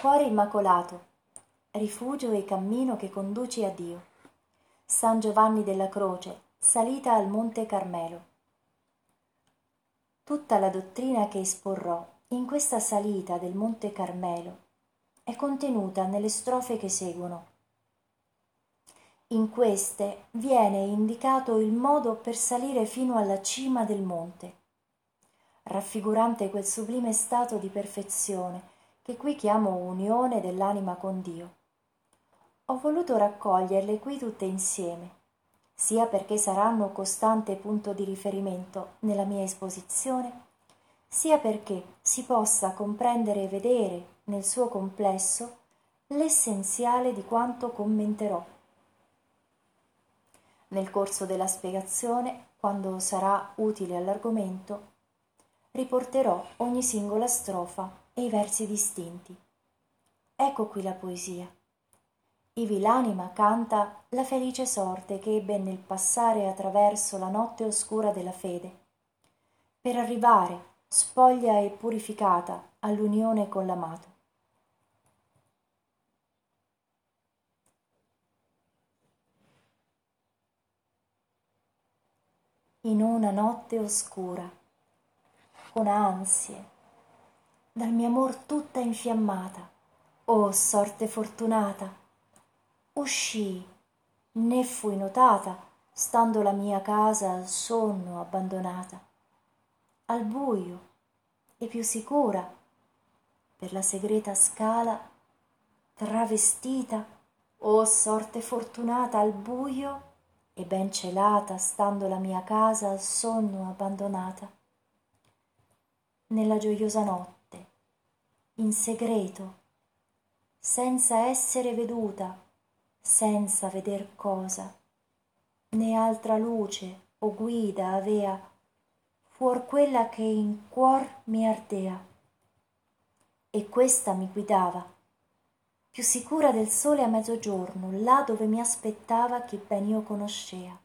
Cuore Immacolato, rifugio e cammino che conduci a Dio. San Giovanni della Croce, salita al Monte Carmelo. Tutta la dottrina che esporrò in questa salita del Monte Carmelo è contenuta nelle strofe che seguono. In queste viene indicato il modo per salire fino alla cima del monte, raffigurante quel sublime stato di perfezione che qui chiamo unione dell'anima con Dio. Ho voluto raccoglierle qui tutte insieme sia perché saranno costante punto di riferimento nella mia esposizione, sia perché si possa comprendere e vedere nel suo complesso l'essenziale di quanto commenterò. Nel corso della spiegazione, quando sarà utile all'argomento, riporterò ogni singola strofa e i versi distinti. Ecco qui la poesia. Ivi l'anima canta la felice sorte che ebbe nel passare attraverso la notte oscura della fede. Per arrivare spoglia e purificata all'unione con l'amato. In una notte oscura con ansie dal mio amor tutta infiammata. Oh sorte fortunata. Uscii né fui notata stando la mia casa al sonno abbandonata. Al buio e più sicura per la segreta scala travestita o sorte fortunata al buio e ben celata stando la mia casa al sonno abbandonata. Nella gioiosa notte in segreto senza essere veduta senza veder cosa. Né altra luce o guida avea fuor quella che in cuor mi ardea. E questa mi guidava più sicura del sole a mezzogiorno là dove mi aspettava chi ben io conoscea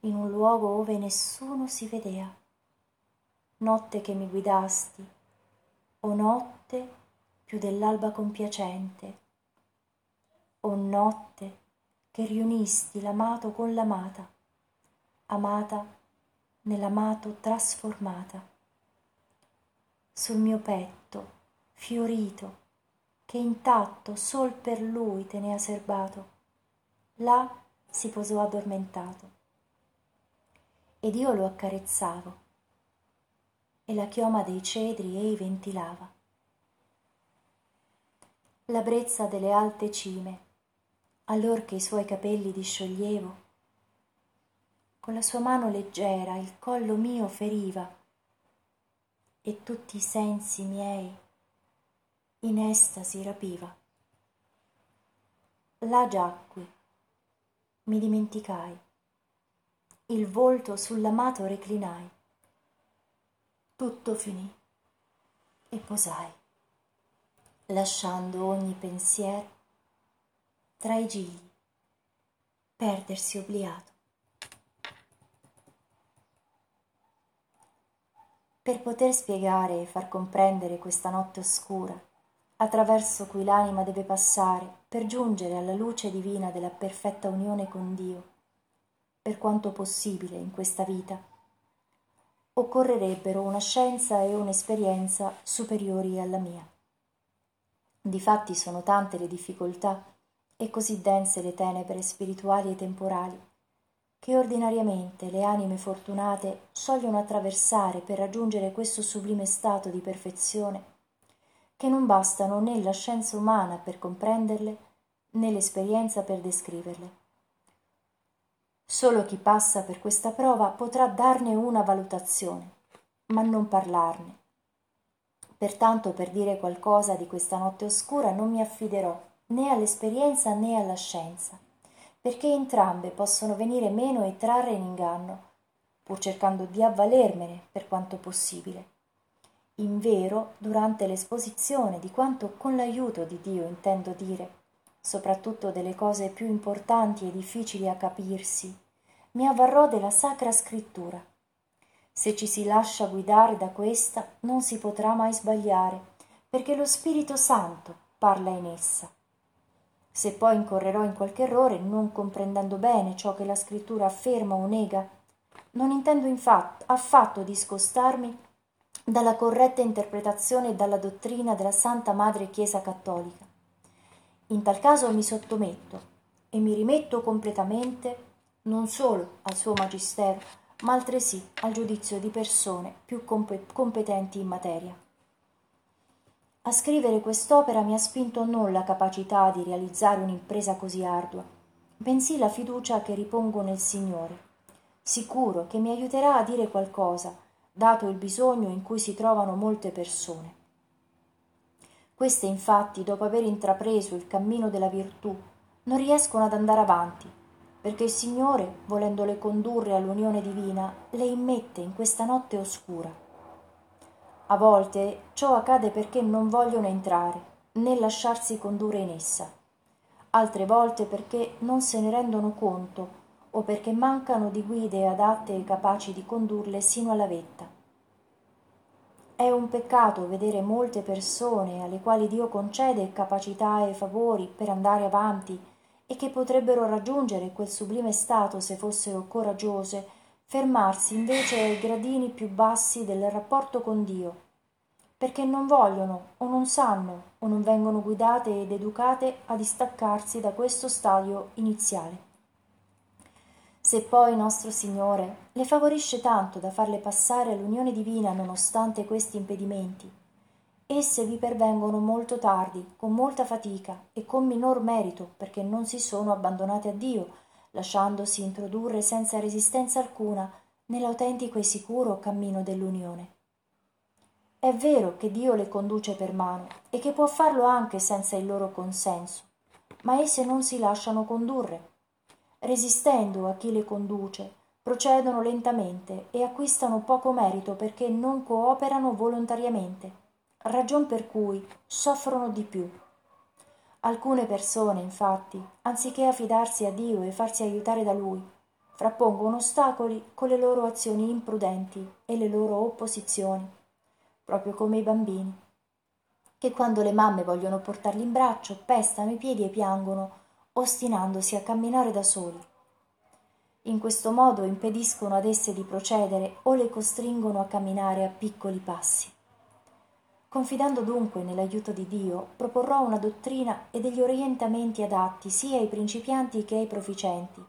in un luogo ove nessuno si vedea. Notte che mi guidasti o notte più dell'alba compiacente. O notte che riunisti l'amato con l'amata amata nell'amato trasformata. Sul mio petto fiorito che intatto sol per lui tenea serbato là si posò addormentato. Ed io lo accarezzavo e la chioma dei cedri ei ventilava la brezza delle alte cime allor che i suoi capelli discioglievo con la sua mano leggera il collo mio feriva e tutti i sensi miei in estasi rapiva. Là giacqui mi dimenticai. Il volto sull'amato reclinai. Tutto finì e posai lasciando ogni pensier tra i gigli perdersi obliato per poter spiegare e far comprendere questa notte oscura attraverso cui l'anima deve passare per giungere alla luce divina della perfetta unione con Dio, per quanto possibile in questa vita, occorrerebbero una scienza e un'esperienza superiori alla mia. Difatti sono tante le difficoltà e così dense le tenebre spirituali e temporali che ordinariamente le anime fortunate sogliono attraversare per raggiungere questo sublime stato di perfezione che non bastano né la scienza umana per comprenderle né l'esperienza per descriverle. Solo chi passa per questa prova potrà darne una valutazione ma non parlarne pertanto per dire qualcosa di questa notte oscura non mi affiderò né all'esperienza né alla scienza perché entrambe possono venire meno e trarre in inganno pur cercando di avvalermene per quanto possibile. Invero durante l'esposizione di quanto con l'aiuto di dio intendo dire soprattutto delle cose più importanti e difficili a capirsi mi avvarrò della sacra scrittura se ci si lascia guidare da questa non si potrà mai sbagliare perché lo spirito santo parla in essa. Se poi incorrerò in qualche errore, non comprendendo bene ciò che la scrittura afferma o nega, non intendo infatti affatto discostarmi dalla corretta interpretazione e dalla dottrina della Santa Madre Chiesa Cattolica. In tal caso mi sottometto e mi rimetto completamente non solo al suo magistero, ma altresì al giudizio di persone più competenti in materia. A scrivere quest'opera mi ha spinto non la capacità di realizzare un'impresa così ardua, bensì la fiducia che ripongo nel Signore, sicuro che mi aiuterà a dire qualcosa, dato il bisogno in cui si trovano molte persone. Queste infatti, dopo aver intrapreso il cammino della virtù, non riescono ad andare avanti, perché il Signore, volendole condurre all'unione divina, le immette in questa notte oscura a volte ciò accade perché non vogliono entrare né lasciarsi condurre in essa, altre volte perché non se ne rendono conto o perché mancano di guide adatte e capaci di condurle sino alla vetta. È un peccato vedere molte persone alle quali Dio concede capacità e favori per andare avanti e che potrebbero raggiungere quel sublime stato se fossero coraggiose fermarsi invece ai gradini più bassi del rapporto con Dio, perché non vogliono o non sanno o non vengono guidate ed educate a distaccarsi da questo stadio iniziale. Se poi nostro Signore le favorisce tanto da farle passare all'unione divina nonostante questi impedimenti, esse vi pervengono molto tardi, con molta fatica e con minor merito, perché non si sono abbandonate a Dio, lasciandosi introdurre senza resistenza alcuna nell'autentico e sicuro cammino dell'unione. È vero che Dio le conduce per mano e che può farlo anche senza il loro consenso, ma esse non si lasciano condurre. Resistendo a chi le conduce, procedono lentamente e acquistano poco merito perché non cooperano volontariamente, ragion per cui soffrono di più. Alcune persone, infatti, anziché affidarsi a Dio e farsi aiutare da Lui, frappongono ostacoli con le loro azioni imprudenti e le loro opposizioni, proprio come i bambini, che quando le mamme vogliono portarli in braccio pestano i piedi e piangono, ostinandosi a camminare da soli. In questo modo impediscono ad esse di procedere o le costringono a camminare a piccoli passi. Confidando dunque nell'aiuto di Dio, proporrò una dottrina e degli orientamenti adatti sia ai principianti che ai proficenti,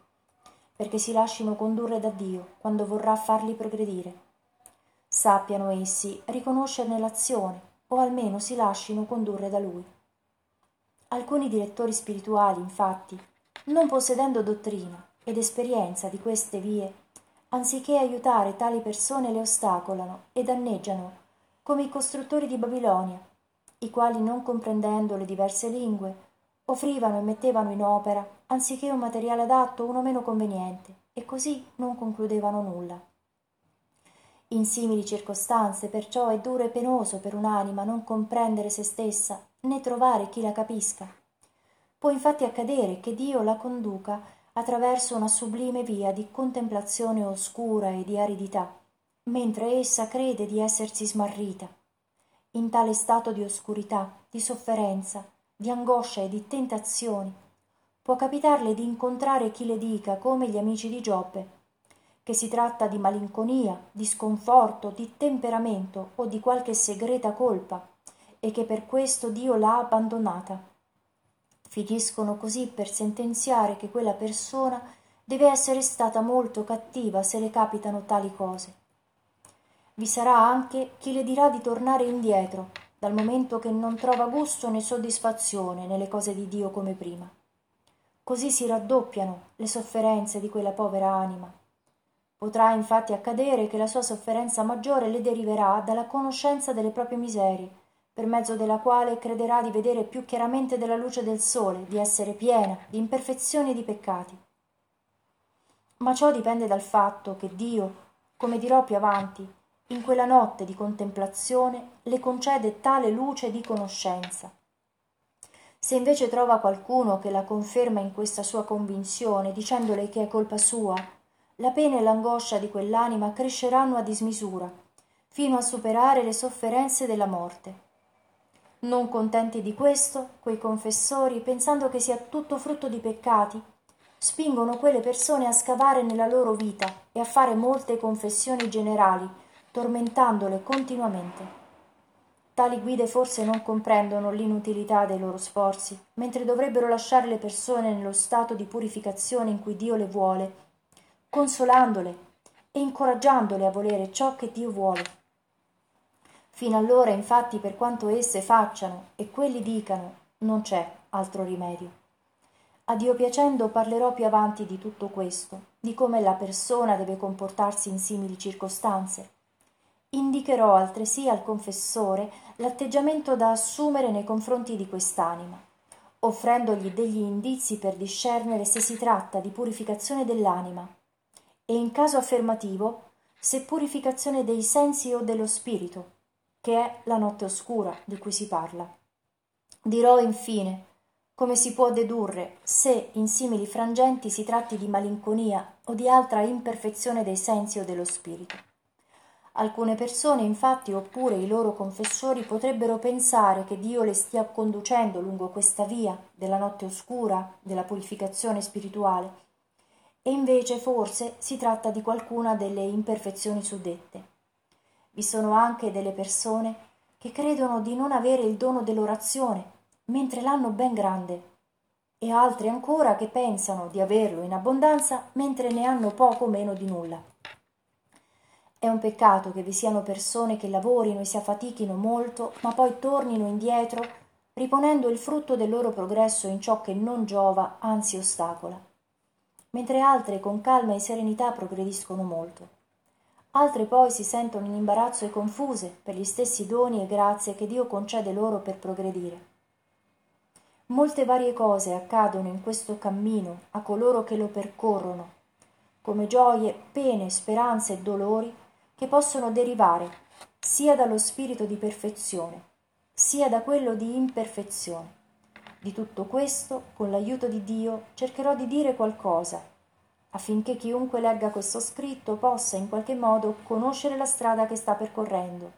perché si lascino condurre da Dio quando vorrà farli progredire. Sappiano essi riconoscerne l'azione o almeno si lascino condurre da Lui. Alcuni direttori spirituali, infatti, non possedendo dottrina ed esperienza di queste vie, anziché aiutare tali persone le ostacolano e danneggiano come i costruttori di Babilonia, i quali, non comprendendo le diverse lingue, offrivano e mettevano in opera, anziché un materiale adatto, uno meno conveniente, e così non concludevano nulla. In simili circostanze, perciò, è duro e penoso per un'anima non comprendere se stessa, né trovare chi la capisca. Può infatti accadere che Dio la conduca attraverso una sublime via di contemplazione oscura e di aridità, mentre essa crede di essersi smarrita. In tale stato di oscurità, di sofferenza, di angoscia e di tentazioni, può capitarle di incontrare chi le dica, come gli amici di Giobbe, che si tratta di malinconia, di sconforto, di temperamento o di qualche segreta colpa, e che per questo Dio l'ha abbandonata. Finiscono così per sentenziare che quella persona deve essere stata molto cattiva se le capitano tali cose vi sarà anche chi le dirà di tornare indietro, dal momento che non trova gusto né soddisfazione nelle cose di Dio come prima. Così si raddoppiano le sofferenze di quella povera anima. Potrà infatti accadere che la sua sofferenza maggiore le deriverà dalla conoscenza delle proprie miserie, per mezzo della quale crederà di vedere più chiaramente della luce del sole, di essere piena di imperfezioni e di peccati. Ma ciò dipende dal fatto che Dio, come dirò più avanti, in quella notte di contemplazione le concede tale luce di conoscenza. Se invece trova qualcuno che la conferma in questa sua convinzione, dicendole che è colpa sua, la pena e l'angoscia di quell'anima cresceranno a dismisura, fino a superare le sofferenze della morte. Non contenti di questo, quei confessori, pensando che sia tutto frutto di peccati, spingono quelle persone a scavare nella loro vita e a fare molte confessioni generali, tormentandole continuamente. Tali guide forse non comprendono l'inutilità dei loro sforzi, mentre dovrebbero lasciare le persone nello stato di purificazione in cui Dio le vuole, consolandole e incoraggiandole a volere ciò che Dio vuole. Fino allora, infatti, per quanto esse facciano e quelli dicano, non c'è altro rimedio. A Dio piacendo parlerò più avanti di tutto questo, di come la persona deve comportarsi in simili circostanze. Indicherò altresì al confessore l'atteggiamento da assumere nei confronti di quest'anima, offrendogli degli indizi per discernere se si tratta di purificazione dell'anima e in caso affermativo se purificazione dei sensi o dello spirito che è la notte oscura di cui si parla. Dirò infine come si può dedurre se in simili frangenti si tratti di malinconia o di altra imperfezione dei sensi o dello spirito. Alcune persone, infatti, oppure i loro confessori potrebbero pensare che Dio le stia conducendo lungo questa via della notte oscura, della purificazione spirituale, e invece forse si tratta di qualcuna delle imperfezioni suddette. Vi sono anche delle persone che credono di non avere il dono dell'orazione, mentre l'hanno ben grande, e altre ancora che pensano di averlo in abbondanza, mentre ne hanno poco meno di nulla. È un peccato che vi siano persone che lavorino e si affatichino molto, ma poi tornino indietro, riponendo il frutto del loro progresso in ciò che non giova, anzi ostacola, mentre altre con calma e serenità progrediscono molto altre poi si sentono in imbarazzo e confuse per gli stessi doni e grazie che Dio concede loro per progredire. Molte varie cose accadono in questo cammino a coloro che lo percorrono, come gioie, pene, speranze e dolori che possono derivare sia dallo spirito di perfezione, sia da quello di imperfezione. Di tutto questo, con l'aiuto di Dio, cercherò di dire qualcosa affinché chiunque legga questo scritto possa in qualche modo conoscere la strada che sta percorrendo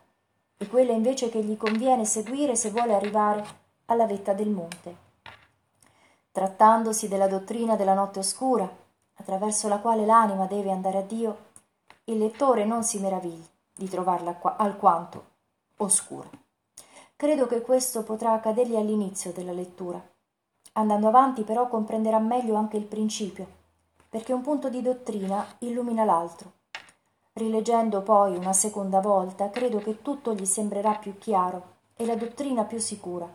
e quella invece che gli conviene seguire se vuole arrivare alla vetta del monte. Trattandosi della dottrina della notte oscura, attraverso la quale l'anima deve andare a Dio, il lettore non si meravigli di trovarla alquanto oscura. Credo che questo potrà accadergli all'inizio della lettura. Andando avanti però comprenderà meglio anche il principio perché un punto di dottrina illumina l'altro. Rileggendo poi una seconda volta, credo che tutto gli sembrerà più chiaro e la dottrina più sicura.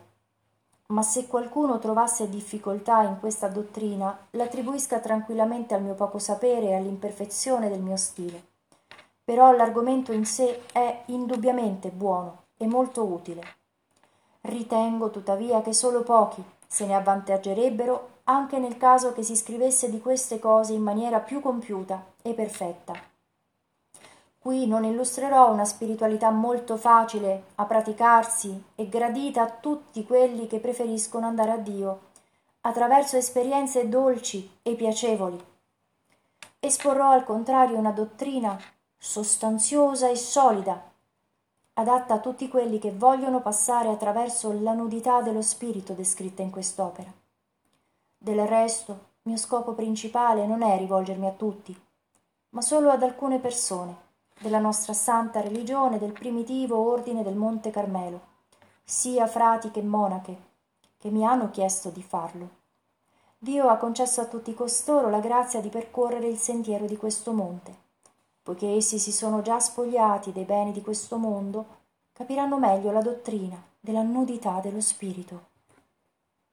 Ma se qualcuno trovasse difficoltà in questa dottrina, l'attribuisca tranquillamente al mio poco sapere e all'imperfezione del mio stile. Però l'argomento in sé è indubbiamente buono e molto utile. Ritengo tuttavia che solo pochi se ne avvantaggerebbero anche nel caso che si scrivesse di queste cose in maniera più compiuta e perfetta. Qui non illustrerò una spiritualità molto facile a praticarsi e gradita a tutti quelli che preferiscono andare a Dio attraverso esperienze dolci e piacevoli. Esporrò al contrario una dottrina sostanziosa e solida, adatta a tutti quelli che vogliono passare attraverso la nudità dello spirito descritta in quest'opera. Del resto, mio scopo principale non è rivolgermi a tutti, ma solo ad alcune persone della nostra santa religione del primitivo ordine del Monte Carmelo, sia frati che monache, che mi hanno chiesto di farlo. Dio ha concesso a tutti costoro la grazia di percorrere il sentiero di questo monte. Poiché essi si sono già spogliati dei beni di questo mondo, capiranno meglio la dottrina della nudità dello spirito.